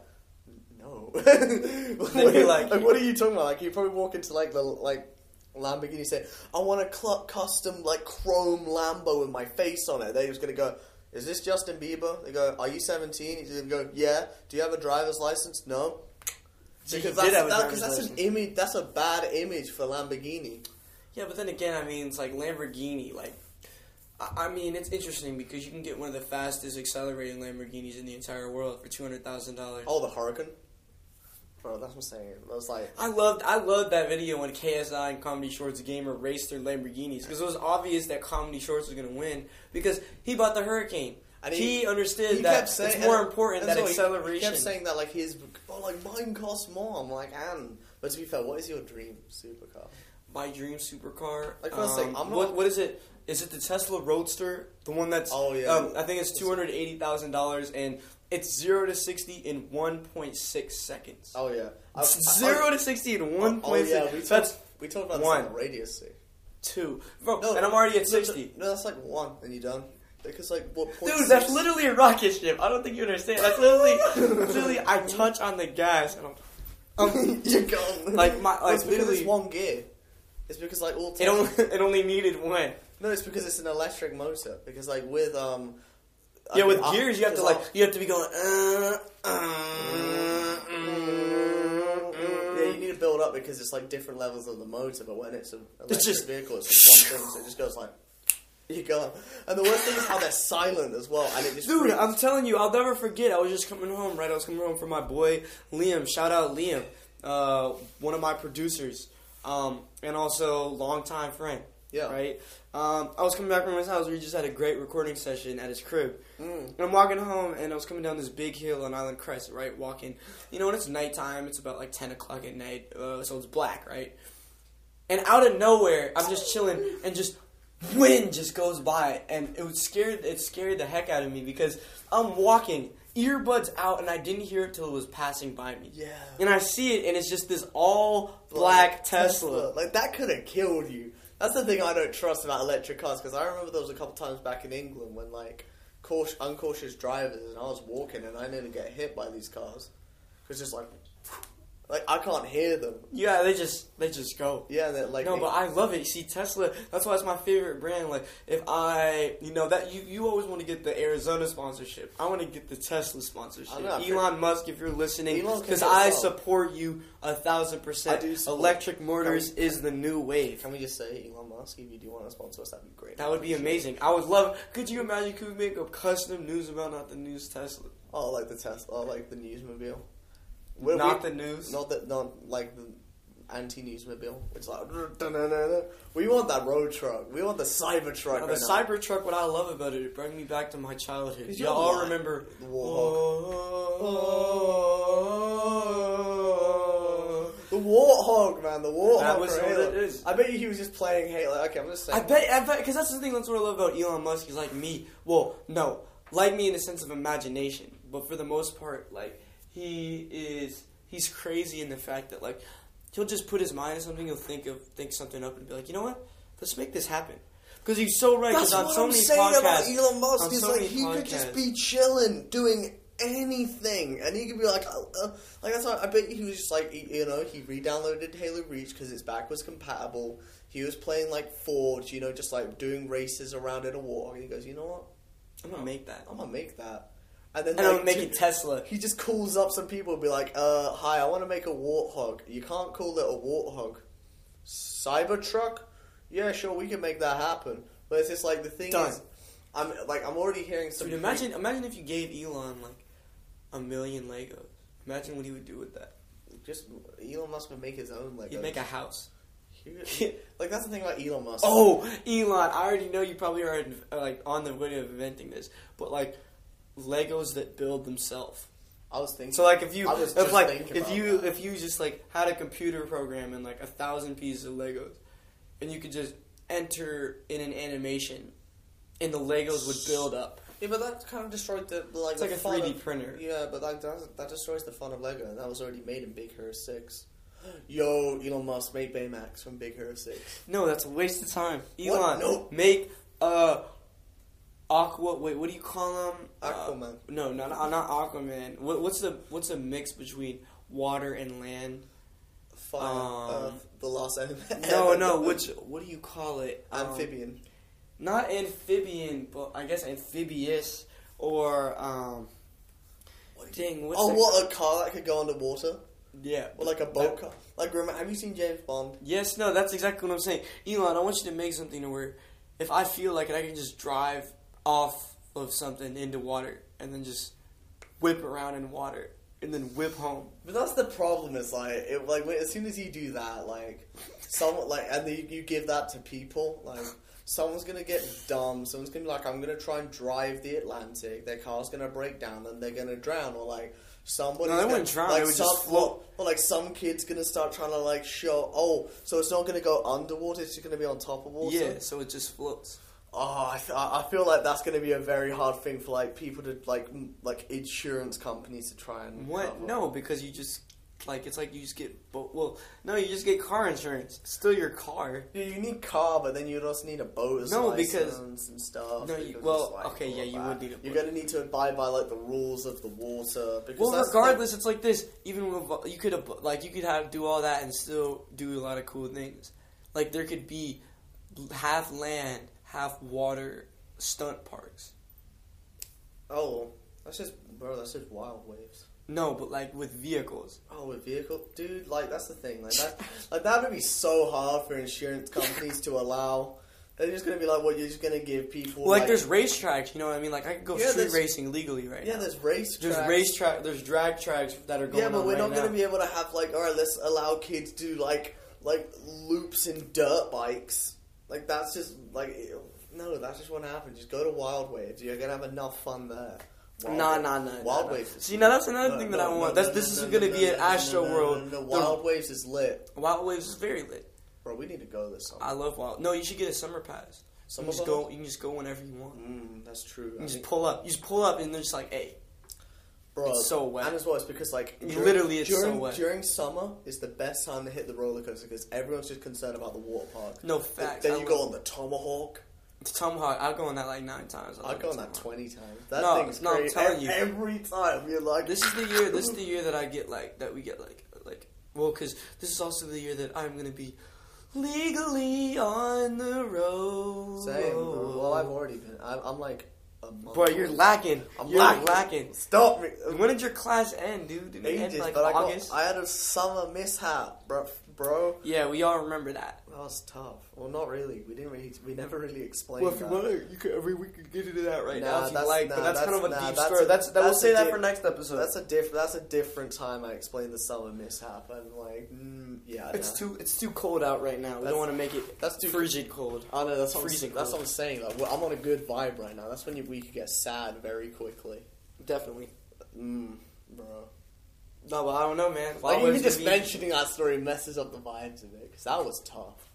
S2: no.
S1: They'd be like-
S2: what are you talking about? Like, you probably walk into like the like Lamborghini, say, I want a cl- custom like chrome Lambo with my face on it. They're just gonna go. Is this Justin Bieber? They go, Are you 17? He's gonna go, Yeah. Do you have a driver's license? No.
S1: So
S2: Because that's, that, 'cause that's an image. That's a bad image for Lamborghini.
S1: Yeah, but then again, I mean, it's like Lamborghini. Like, I, mean, it's interesting because you can get one of the fastest accelerating Lamborghinis in the entire world for two hundred thousand dollars.
S2: Oh, the Hurricane. Bro, that's what I'm saying. I was like,
S1: I loved I loved that video when KSI and Comedy Shorts Gamer raced their Lamborghinis because it was obvious that Comedy Shorts was going to win because he bought the Hurricane.
S2: And
S1: he,
S2: he-
S1: understood
S2: he
S1: that
S2: saying,
S1: it's more
S2: and-
S1: important
S2: and
S1: that
S2: so
S1: acceleration.
S2: He kept saying that like his, oh, like mine costs more. I'm like, and but to be fair, what is your dream supercar?
S1: My dream supercar.
S2: Like I was saying,
S1: um,
S2: I'm not-
S1: what what is it? Is it the Tesla Roadster? The one that's
S2: Oh, yeah.
S1: Um, I think it's two hundred eighty thousand dollars and it's zero to sixty in one point six seconds.
S2: Oh yeah, I- I-
S1: zero to sixty in one
S2: Oh
S1: point
S2: yeah, we talked,
S1: That's
S2: we talked about
S1: one.
S2: this on the radio. See,
S1: two, bro.
S2: No,
S1: and I'm already at sixty.
S2: No, that's like one, and you're done. Because like what? Point
S1: Dude, that's literally a rocket ship. I don't think you understand. That's literally, literally, I touch on the gas and I'm, um,
S2: you're gone.
S1: Like, my-
S2: it's
S1: like,
S2: because
S1: literally-
S2: it's one gear. It's because like all.
S1: it only, it only needed one.
S2: No, it's because it's an electric motor. Because like with um. I
S1: Yeah,
S2: mean,
S1: with
S2: I-
S1: gears, you have to like, you have to be going. Uh, uh,
S2: Yeah, you need to build up because it's like different levels of the motor, but when it's an electric
S1: just-
S2: vehicle, it's just one thing, so it just goes like you go. And the worst thing is how they're silent as well, and it just
S1: Dude,
S2: freaks-
S1: I'm telling you, I'll never forget. I was just coming home, right? I was coming home from my boy Liam. Shout out Liam, uh, one of my producers, um, and also longtime friend.
S2: Yeah.
S1: Right. Um, I was coming back from his house. We just had a great recording session at his crib.
S2: Mm.
S1: And I'm walking home, and I was coming down this big hill on Island Crest, right? Walking, you know, when it's nighttime, it's about like 10 o'clock at night, uh, so it's black, right? And out of nowhere, I'm just chilling, and just wind just goes by, and it was scared. It scared the heck out of me because I'm walking, earbuds out, and I didn't hear it till it was passing by me.
S2: Yeah.
S1: And I see it, and it's just this all black Tesla.
S2: Like that could have killed you. That's the thing I don't trust about electric cars because I remember there was a couple times back in England when like cautious, uncautious drivers and I was walking and I nearly get hit by these cars. Because just like like I can't hear them.
S1: Yeah, they just they just go.
S2: Yeah, they're like
S1: no, but I love it. See, Tesla. That's why it's my favorite brand. Like, if I, you know, that you you always want to get the Arizona sponsorship. I want to get the Tesla sponsorship.
S2: I know, I
S1: Elon Musk, if you're listening, because I support you a thousand percent.
S2: I do
S1: Electric motors
S2: we-
S1: is the new wave.
S2: Can we just say Elon Musk? If you do want to sponsor us, that'd be great.
S1: That would be amazing. I would love. Could you imagine? Could we make a custom news about not the news Tesla,
S2: Oh, like the Tesla, oh, like the newsmobile.
S1: Not
S2: we-
S1: the news?
S2: Not that, not like the anti-newsmobile. It's like we want that road truck. We want the cyber truck.
S1: Now,
S2: right
S1: the
S2: now.
S1: Cybertruck, what I love about it, it brings me back to my childhood. Y'all all remember
S2: The oh. The warthog, man, the warthog.
S1: That was what it is.
S2: I bet you he was just playing Halo. Okay, I'm just saying.
S1: I bet, I bet, because that's the thing. That's what I love about Elon Musk. He's like me. Well, no, like me in the sense of imagination, but for the most part, like he is. He's crazy in the fact that like he'll just put his mind to something. He'll think of think something up and be like, you know what? Let's make this happen. Because he's so right.
S2: That's
S1: on
S2: what
S1: so
S2: I'm
S1: many
S2: saying
S1: podcasts,
S2: about Elon Musk. Is
S1: so
S2: like he could just be chilling, doing anything, and he could be like, uh, uh, like that's. Why I bet he was just like, you know, he re-downloaded Halo Reach because its back was compatible. He was playing like Forge, you know, just like doing races around in a war. And he goes, you know what?
S1: I'm gonna make that.
S2: I'm gonna make that. And then
S1: And
S2: like,
S1: making Tesla.
S2: He just calls up some people and be like, uh, hi, I want to make a warthog. You can't call it a warthog. Cybertruck? Yeah, sure, we can make that happen. But it's just like the thing
S1: Done.
S2: is, I'm like I'm already hearing some.
S1: Dude, imagine, imagine if you gave Elon like a million Legos. Imagine what he would do with that.
S2: just Elon Musk would make his own like.
S1: He'd make a house.
S2: Like that's the thing about Elon Musk.
S1: Oh, Elon! I already know you probably are like on the way of inventing this, but like Legos that build themselves.
S2: I was thinking.
S1: So like if you if
S2: just
S1: like if you
S2: that.
S1: if you just like had a computer program and like a thousand pieces of Legos, and you could just enter in an animation, and the Legos would build up.
S2: yeah, but that kind of destroyed the like
S1: It's
S2: the
S1: like a 3D printer.
S2: Yeah, but like that, that destroys the fun of Lego, and that was already made in Big Hero Six. Yo, Elon Musk made Baymax from Big Hero Six.
S1: No, that's a waste of time.
S2: What?
S1: Elon,
S2: No.
S1: make uh Aqua. Wait, what do you call them?
S2: Aquaman.
S1: no, not not Aquaman. What, what's the what's the mix between water and land?
S2: Fire,
S1: Um,
S2: Earth, the last enemy.
S1: No, no. Which what do you call it? Um,
S2: amphibian?
S1: not amphibian, but I guess amphibious or um. Dang, what's
S2: oh, what a car that could go underwater,
S1: Yeah,
S2: or like a boat
S1: That-
S2: car. Like, remember, have you seen James Bond?
S1: Yes, no, that's exactly what I'm saying. Elon, I want you to make something to where if I feel like it, I can just drive off of something into water and then just whip around in water and then whip home.
S2: But that's the problem. Is like, it, like as soon as you do that, like, someone like, and then you, you give that to people, like, someone's gonna get dumb. Someone's gonna be like, I'm gonna try and drive the Atlantic. Their car's gonna break down and they're gonna drown, or like. Somebody
S1: No, they wouldn't drown,
S2: Like
S1: they would
S2: some,
S1: just float.
S2: Or like some kid's gonna start trying to like show. Oh, so it's not gonna go underwater. It's just gonna be on top of water.
S1: Yeah, so it just floats.
S2: Oh, I, th- I feel like that's going to be a very hard thing for like people to like m- like insurance companies to try and
S1: What?
S2: cover.
S1: No, because you just like it's like you just get bo- well, no, you just get car insurance. It's still your car.
S2: Yeah, you need car, but then you'd also need a boat
S1: No, because-
S2: and stuff.
S1: No, you, well,
S2: like,
S1: okay, yeah, you
S2: that.
S1: would need. A
S2: You're going to need to abide by like the rules of the water. Because
S1: Well,
S2: that's the thing.
S1: regardless, it's like this. Even with uh, you could have like you could have do all that and still do a lot of cool things. Like there could be half land, half water stunt parks.
S2: Oh, that's just bro. That's just wild waves.
S1: No, but like with vehicles.
S2: Oh, with vehicle, dude. Like that's the thing. Like that. like that would be so hard for insurance companies to allow. They're just gonna be like, "What? You're just gonna give people
S1: Well, like, there's racetracks. You know what I mean? Like I could go
S2: Yeah,
S1: street racing legally right
S2: yeah,
S1: now.
S2: there's race.
S1: There's
S2: tracks.
S1: racetrack. There's drag tracks that are going
S2: Yeah, but we're
S1: right
S2: not
S1: now.
S2: going to be able to have like, all right, let's allow kids to do like like loops in dirt bikes. Like that's just like no, that's just won't happen. Just go to Wild Waves. You're gonna have enough fun there. Wild
S1: Nah, nah, nah.
S2: Wild
S1: nah,
S2: Waves.
S1: nah. See, now that's another
S2: No,
S1: thing that
S2: no,
S1: I want.
S2: no,
S1: That's this is
S2: no,
S1: going to
S2: no,
S1: be an Astro World.
S2: No, no,
S1: The-
S2: Wild Waves is lit,
S1: Wild Waves is very lit.
S2: bro. We need to go this summer.
S1: I love Wild. No, you should get a summer pass.
S2: Summer
S1: you can just go. You can just go whenever you want.
S2: Mm, that's true.
S1: You
S2: I
S1: just
S2: think-
S1: pull up. You just pull up, and they're just like, "Hey,
S2: Bro,
S1: It's so wet.
S2: And as well, it's because like
S1: You
S2: during-
S1: literally, it's so
S2: during,
S1: wet.
S2: During summer is the best time to hit the roller coaster because everyone's just concerned about the water park.
S1: no facts."
S2: Then
S1: I
S2: you go on the tomahawk.
S1: Tomahawk. I'll go on that like nine times. I
S2: I
S1: love
S2: go on that twenty times. That
S1: No,
S2: thing's
S1: no, I'm telling you.
S2: every time you're like,
S1: This is the year. This is the year that I get like that. We get like like well, because this is also the year that I'm gonna be legally on the road.
S2: Same. Well, I've already been. I'm, I'm like
S1: Boy, you're lacking.
S2: I'm
S1: you're
S2: lacking.
S1: lacking.
S2: Stop me.
S1: When did your class end, dude? Did it end like
S2: but I got.
S1: August?
S2: I had a summer mishap, bro. Bro,
S1: yeah, we all remember that.
S2: that was tough. Well, not really. We didn't really. We never really explained. that.
S1: to, you could every week could get into that right
S2: Nah,
S1: now if you
S2: that's-
S1: like.
S2: nah,
S1: but that's, kind of a
S2: that's- nah,
S1: deep
S2: that's
S1: story.
S2: a-
S1: that's that. We'll say
S2: a
S1: that for next episode.
S2: That's a diff. That's a different time. I explained the summer mishap, and like, mm, yeah,
S1: it's
S2: nah.
S1: too it's too cold out right now. We
S2: That's-
S1: don't want to make it
S2: that's too-
S1: frigid cold.
S2: I know that's what I'm,
S1: freezing
S2: that's what I'm saying. Like, well, I'm on a good vibe right now. That's when you, we could get sad very quickly.
S1: Definitely.
S2: Mm, bro.
S1: No, but I don't know, man.
S2: Like even just
S1: be-
S2: mentioning that story messes up the vibes of it because that was tough.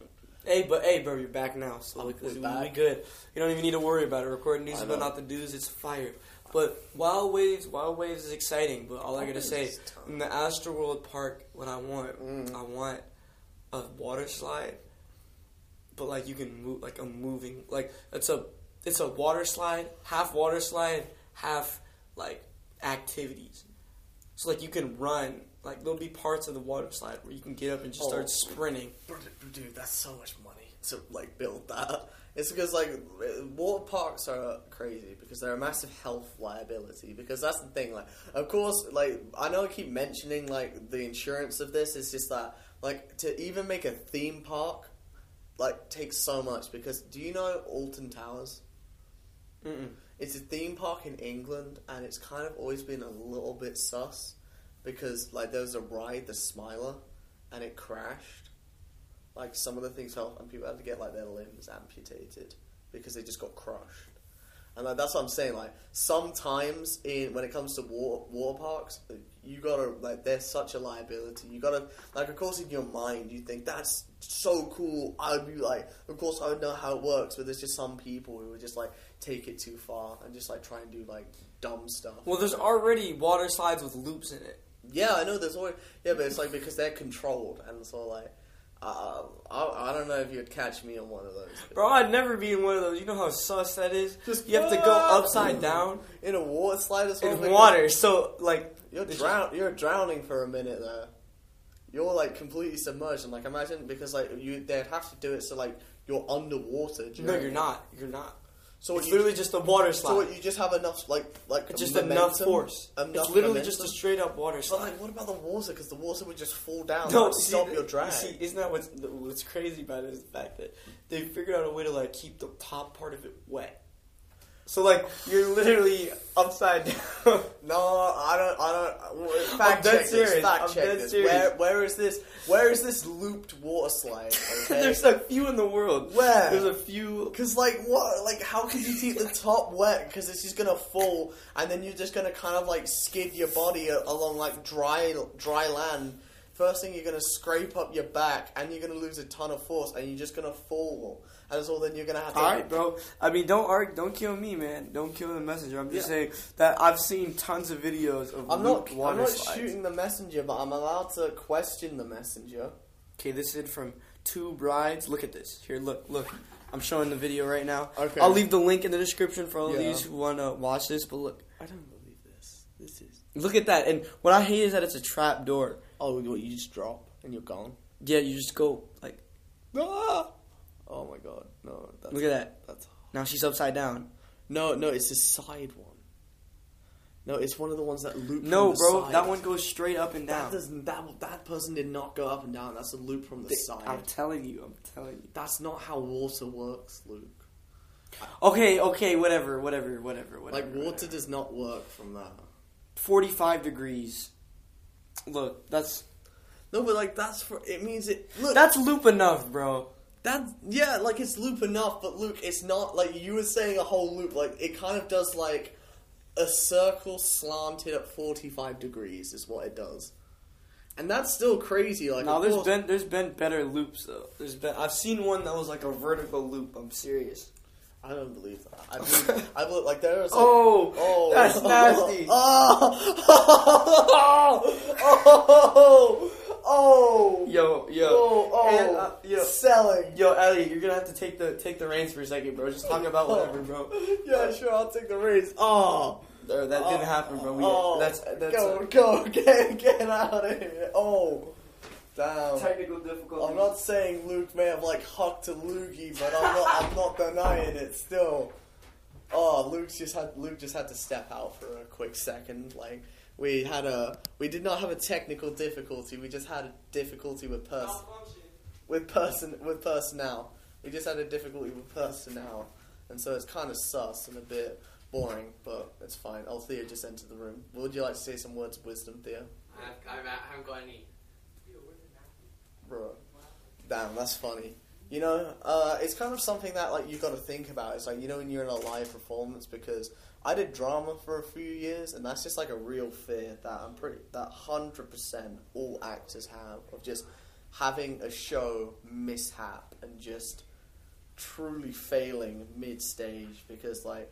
S1: Hey, but hey, bro, you're back now, so
S2: I'm
S1: we, good. You don't even need to worry about it. Recording news
S2: but
S1: not the news. It's fire. But Wild Waves, Wild Waves is exciting. But all I gotta say, in the Astroworld Park, what I want,
S2: Mm.
S1: I want a water slide, but like you can move, like a moving, like it's a it's a water slide, half water slide, half like activities. So like you can run, like there'll be parts of the water slide where you can get up and just
S2: Oh.
S1: start sprinting.
S2: Dude, that's so much money to like build that. It's because like water parks are crazy because they're a massive health liability. Because that's the thing. Like, of course, like I know I keep mentioning like the insurance of this. It's just that like to even make a theme park like takes so much. Because do you know Alton Towers?
S1: Mm-mm.
S2: It's a theme park in England, and it's kind of always been a little bit sus because like there was a ride, the Smiler, and it crashed. like some of the things fell, and people had to get like their limbs amputated because they just got crushed. And like that's what I'm saying. Like sometimes in when it comes to water, water parks, you gotta like they're such a liability. You gotta like of course in your mind you think that's so cool. I would be like, of course I would know how it works, but there's just some people who would just like take it too far and just like try and do like dumb stuff.
S1: Well, there's already water slides with loops in it.
S2: Yeah, I know. There's always yeah, but it's like because they're controlled, and so like, uh, I, I don't know if you'd catch me on one of those.
S1: Bro, I'd never be in one of those. You know how sus that is?
S2: Just-
S1: you have to go upside down
S2: in a water slide as well.
S1: in water. So, like,
S2: You're drown. You're drowning for a minute there. You're like completely submerged, and like imagine because like you they'd have to do it so like you're underwater.
S1: no,
S2: during-
S1: you're not. You're not.
S2: So
S1: it's literally just a water slide.
S2: so what you just have enough like like
S1: just
S2: momentum,
S1: enough force.
S2: Enough
S1: it's literally
S2: momentum.
S1: just a straight up water
S2: But
S1: slide.
S2: like, what about the water? Because the water would just fall down.
S1: No, see,
S2: stop your drag.
S1: See, isn't that what's what's crazy about it is the fact that they figured out a way to like keep the top part of it wet. So like you're literally upside down.
S2: No, I don't. I don't. Fact
S1: dead
S2: check this. Fact
S1: I'm
S2: check
S1: dead
S2: this.
S1: serious.
S2: Where, where is this? Where is this looped water slide? Okay.
S1: There's a few in the world.
S2: Where?
S1: There's a few.
S2: Because like what? Like how could you keep the top wet? Because it's just gonna fall, and then you're just gonna kind of like skid your body along like dry dry land. First thing you're gonna scrape up your back, and you're gonna lose a ton of force, and you're just gonna fall. And so then you're gonna have to.
S1: All right, bro. I mean, don't argue, don't kill me, man. Don't kill the messenger. I'm just
S2: Yeah.
S1: saying that I've seen tons of videos of
S2: I'm not. I'm not
S1: slides.
S2: shooting the messenger, but I'm allowed to question the messenger.
S1: Okay, this is from two brides. Look at this. Here, look, look. I'm showing the video right now.
S2: Okay.
S1: I'll leave the link in the description for all of
S2: Yeah.
S1: these who want to watch this. But look,
S2: I don't believe this. This is.
S1: look at that. And what I hate is that it's a trap door.
S2: Oh, what, you just drop and you're gone.
S1: Yeah, you just go like. Ah!
S2: Oh my god, no. That's,
S1: Look at that.
S2: That's
S1: Now she's upside down.
S2: no, no. It's the side one. No, it's one of the ones that loop.
S1: No,
S2: the
S1: bro,
S2: side.
S1: that one goes straight up and
S2: That
S1: down.
S2: doesn't. That that person did not go up and down. That's a loop from the
S1: They-
S2: side.
S1: I'm telling you. I'm telling you.
S2: That's not how water works, Luke.
S1: Okay, okay, whatever, whatever, whatever, whatever.
S2: Like water
S1: whatever.
S2: does not work from that.
S1: 45 degrees. Look, that's
S2: No, but like that's for. It means it. Look,
S1: that's loop enough, bro.
S2: That yeah, like it's loop enough, but Luke, it's not like you were saying a whole loop. Like it kind of does like a circle slanted at forty five degrees is what it does, and that's still crazy. Like
S1: Now there's
S2: course-
S1: been there's been better loops though. There's been I've seen one that was like a vertical loop. I'm serious.
S2: I don't believe that. I believe, I believe like there is. Like,
S1: Oh,
S2: oh,
S1: that's nasty.
S2: Oh. oh, oh, oh, Oh,
S1: yo, yo,
S2: oh, oh,
S1: And, uh, yo.
S2: selling.
S1: yo, Ellie, you're gonna have to take the take the reins for a second, bro. Just talk about whatever, bro.
S2: Yeah, sure, I'll take the reins. Oh.
S1: There, that didn't happen, bro. We,
S2: oh,
S1: that's that's
S2: go,
S1: uh,
S2: go, get, get out of here. Oh, damn.
S1: technical difficulty.
S2: I'm not saying Luke may have like hucked a loogie, but I'm not. I'm not denying it. Still, oh, Luke's just had Luke just had to step out for a quick second. Like we had a, we did not have a technical difficulty. We just had a difficulty with person, with person, with personnel. We just had a difficulty with personnel, and so it's kind of sus and a bit boring, but it's fine. Oh, Theo just entered the room. Would you like to say some words of wisdom, Theo?
S3: I've, I've, I haven't got any.
S2: Bro, damn, that's funny. You know, uh, it's kind of something that like you got to think about. It's like you know when you're in a live performance because I did drama for a few years, and that's just like a real fear that I'm pretty that hundred percent all actors have of just having a show mishap and just truly failing mid stage because like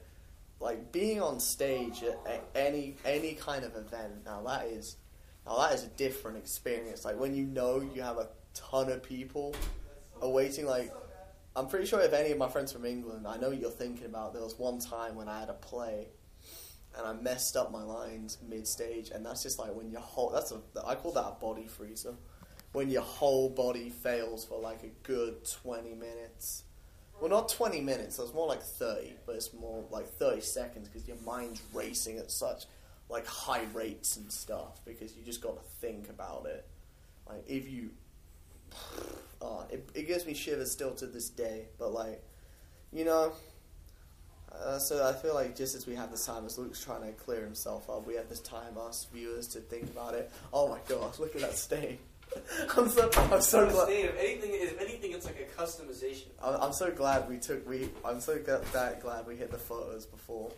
S2: like being on stage at, any any kind of event now that is now that is a different experience. Like when you know you have a ton of people awaiting. Like I'm pretty sure if any of my friends from England, I know what you're thinking about. There was one time when I had a play and I messed up my lines mid stage, and that's just like when your whole that's a I call that a body freezer. When your whole body fails for like a good 20 minutes. Well, not 20 minutes. It's more like 30, but it's more like 30 seconds because your mind's racing at such like high rates and stuff because you just got to think about it. Like if you, oh, it, it gives me shivers still to this day. But like, you know, uh, so I feel like just as we have this time, as Luke's trying to clear himself up, we have this time us viewers to think about it. Oh my gosh, look at that stain! I'm so I'm so glad.
S1: If anything, if anything, it's like a customization.
S2: I'm, I'm so glad we took we. I'm so glad, that glad we hit the photos before.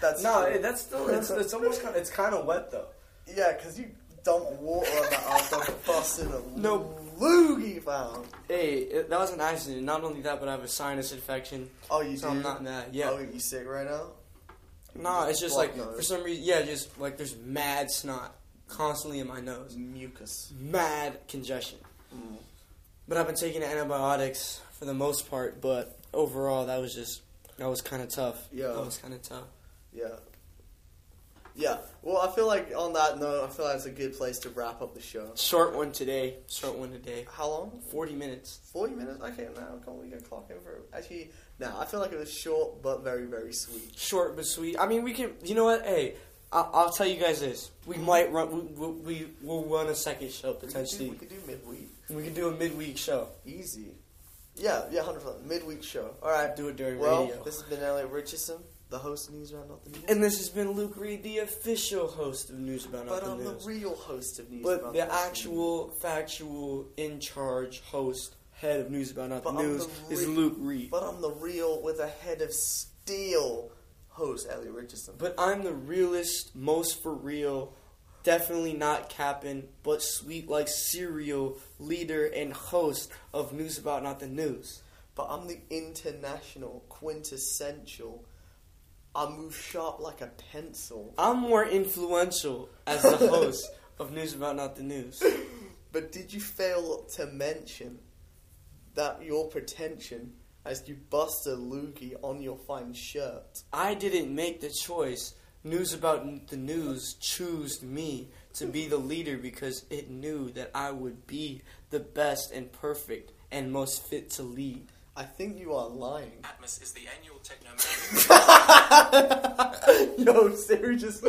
S2: That's
S1: No,
S2: true.
S1: it- that's still it's, it's almost kind of it's kind of wet though.
S2: yeah, because you dump water on that after busting a
S1: No.
S2: Loogie found.
S1: Hey, that was an accident. Not only that, but I have a sinus infection,
S2: Oh, you
S1: so
S2: do?
S1: I'm not mad. Yeah.
S2: Oh, you sick right now?
S1: Nah, it's just like
S2: nose.
S1: for some reason, yeah, just like there's mad snot constantly in my nose,
S2: Mucus.
S1: mad congestion.
S2: Mm.
S1: But I've been taking antibiotics for the most part, but overall that was just that was kind of tough.
S2: Yeah.
S1: that was kind of tough.
S2: Yeah. Yeah. Well, I feel like on that note, I feel like it's a good place to wrap up the show.
S1: Short one today. Short one today.
S2: How long?
S1: Forty minutes.
S2: 40 minutes? Okay, now can we get clock for. Actually, no, I feel like it was short but very, very sweet.
S1: Short but sweet. I mean, we can. You know what? Hey, I'll, I'll tell you guys this. We might run. We, we, we will run a second show
S2: We could do,
S1: potentially.
S2: we could do midweek.
S1: We could do a midweek show.
S2: Easy. Yeah, yeah, 100%. Midweek show. Alright.
S1: Do it during
S2: Well,
S1: radio.
S2: this has been Elliot Richardson, the host of News Round, not the news.
S1: And this has been Luke Reed, the official host of News About
S2: Not
S1: The News.
S2: but I'm the real host of News
S1: But
S2: About
S1: the
S2: Nothing
S1: actual, factual, in charge host, head of News About Nothing
S2: But
S1: News
S2: the
S1: is Luke Reed.
S2: But I'm the real, with a head of steel, host, Elliot Richardson.
S1: But I'm the realest, most for real, definitely not capping, but sweet like cereal leader and host of News About Nothing News.
S2: But I'm the international, quintessential. I move sharp like a pencil.
S1: I'm more influential as the host of News About Not the News.
S2: But did you fail to mention that your pretension as you bust a loogie on your fine shirt?
S1: I didn't make the choice. News About the News chose me to be the leader because it knew that I would be the best and perfect and most fit to lead.
S2: I think you are lying.
S4: Atmos is the annual techno.
S2: Yo, Siri just